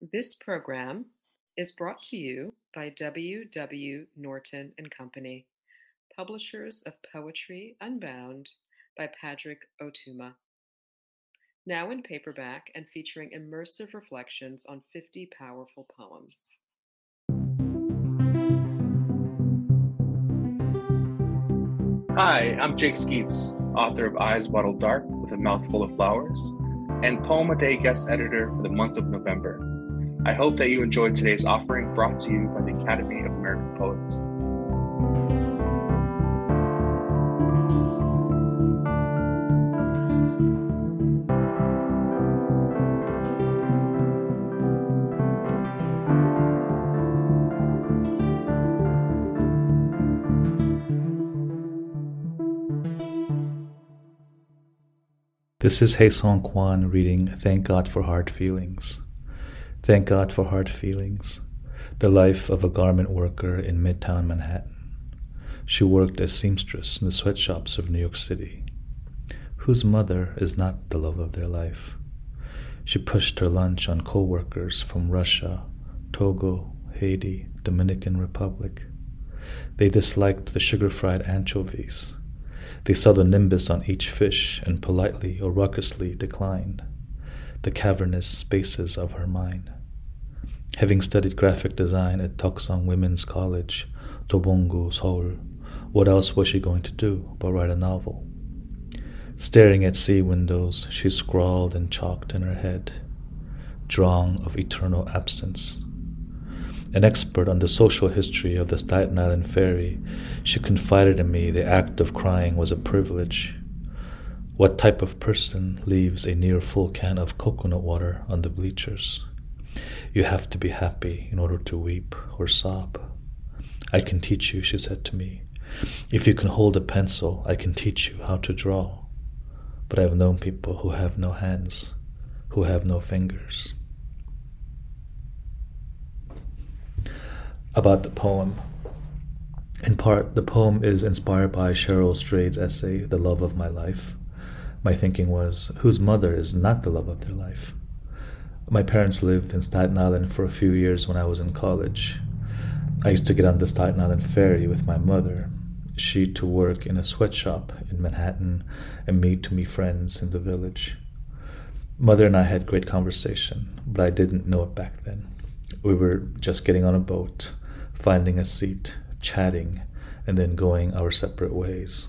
This program is brought to you by W. W. Norton and Company, publishers of Poetry Unbound by Padraig Ó Tuama. Now in paperback and featuring immersive reflections on 50 powerful poems. Hi, I'm Jake Skeets, author of Eyes Bottled Dark with a Mouthful of Flowers, and Poem a Day guest editor for the month of November. I hope that you enjoyed today's offering brought to you by the Academy of American Poets. This is Hae-Sung Kwan reading Thank God for Hard Feelings. Thank God for Hard Feelings. The life of a garment worker in Midtown Manhattan. She worked as seamstress in the sweatshops of New York City. Whose mother is not the love of their life? She pushed her lunch on co workers from Russia, Togo, Haiti, Dominican Republic. They disliked the sugar fried anchovies they saw the nimbus on each fish and politely or raucously declined the cavernous spaces of her mind. Having studied graphic design at Toksong Women's College, Dobong-gu, Seoul, what else was she going to do but write a novel? Staring at sea windows, she scrawled and chalked in her head, Drang of eternal absence, an expert on the social history of the Staten Island ferry, she confided in me the act of crying was a privilege. What type of person leaves a near full can of coconut water on the bleachers? You have to be happy in order to weep or sob. I can teach you, she said to me. If you can hold a pencil, I can teach you how to draw. But I've known people who have no hands, who have no fingers. about the poem. In part, the poem is inspired by Cheryl Strayed's essay, The Love of My Life. My thinking was, whose mother is not the love of their life? My parents lived in Staten Island for a few years when I was in college. I used to get on the Staten Island ferry with my mother, she to work in a sweatshop in Manhattan, and me to meet friends in the village. Mother and I had great conversation, but I didn't know it back then. We were just getting on a boat finding a seat, chatting, and then going our separate ways.